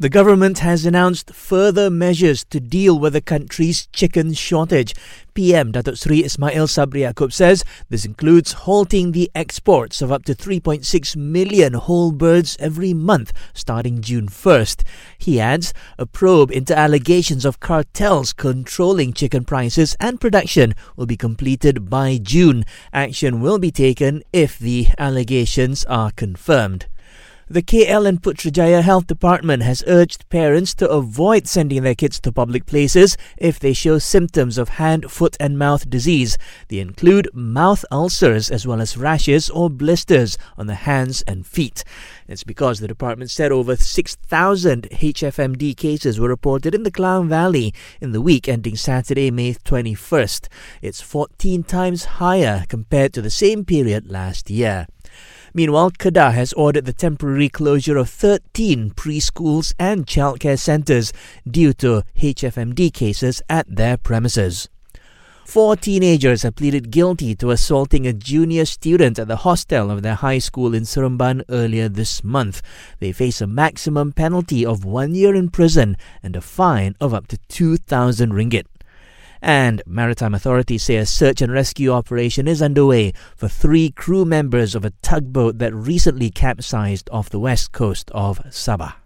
The government has announced further measures to deal with the country's chicken shortage. PM Datuk Sri Ismail Sabri Yaakob says this includes halting the exports of up to 3.6 million whole birds every month starting June 1st. He adds a probe into allegations of cartels controlling chicken prices and production will be completed by June. Action will be taken if the allegations are confirmed. The KL and Putrajaya Health Department has urged parents to avoid sending their kids to public places if they show symptoms of hand, foot, and mouth disease. They include mouth ulcers as well as rashes or blisters on the hands and feet. It's because the department said over 6,000 HFMD cases were reported in the Klang Valley in the week ending Saturday, May 21st. It's 14 times higher compared to the same period last year. Meanwhile, Kedah has ordered the temporary closure of 13 preschools and childcare centres due to HFMD cases at their premises. Four teenagers have pleaded guilty to assaulting a junior student at the hostel of their high school in Seremban earlier this month. They face a maximum penalty of one year in prison and a fine of up to 2,000 ringgit. And maritime authorities say a search and rescue operation is underway for three crew members of a tugboat that recently capsized off the west coast of Sabah.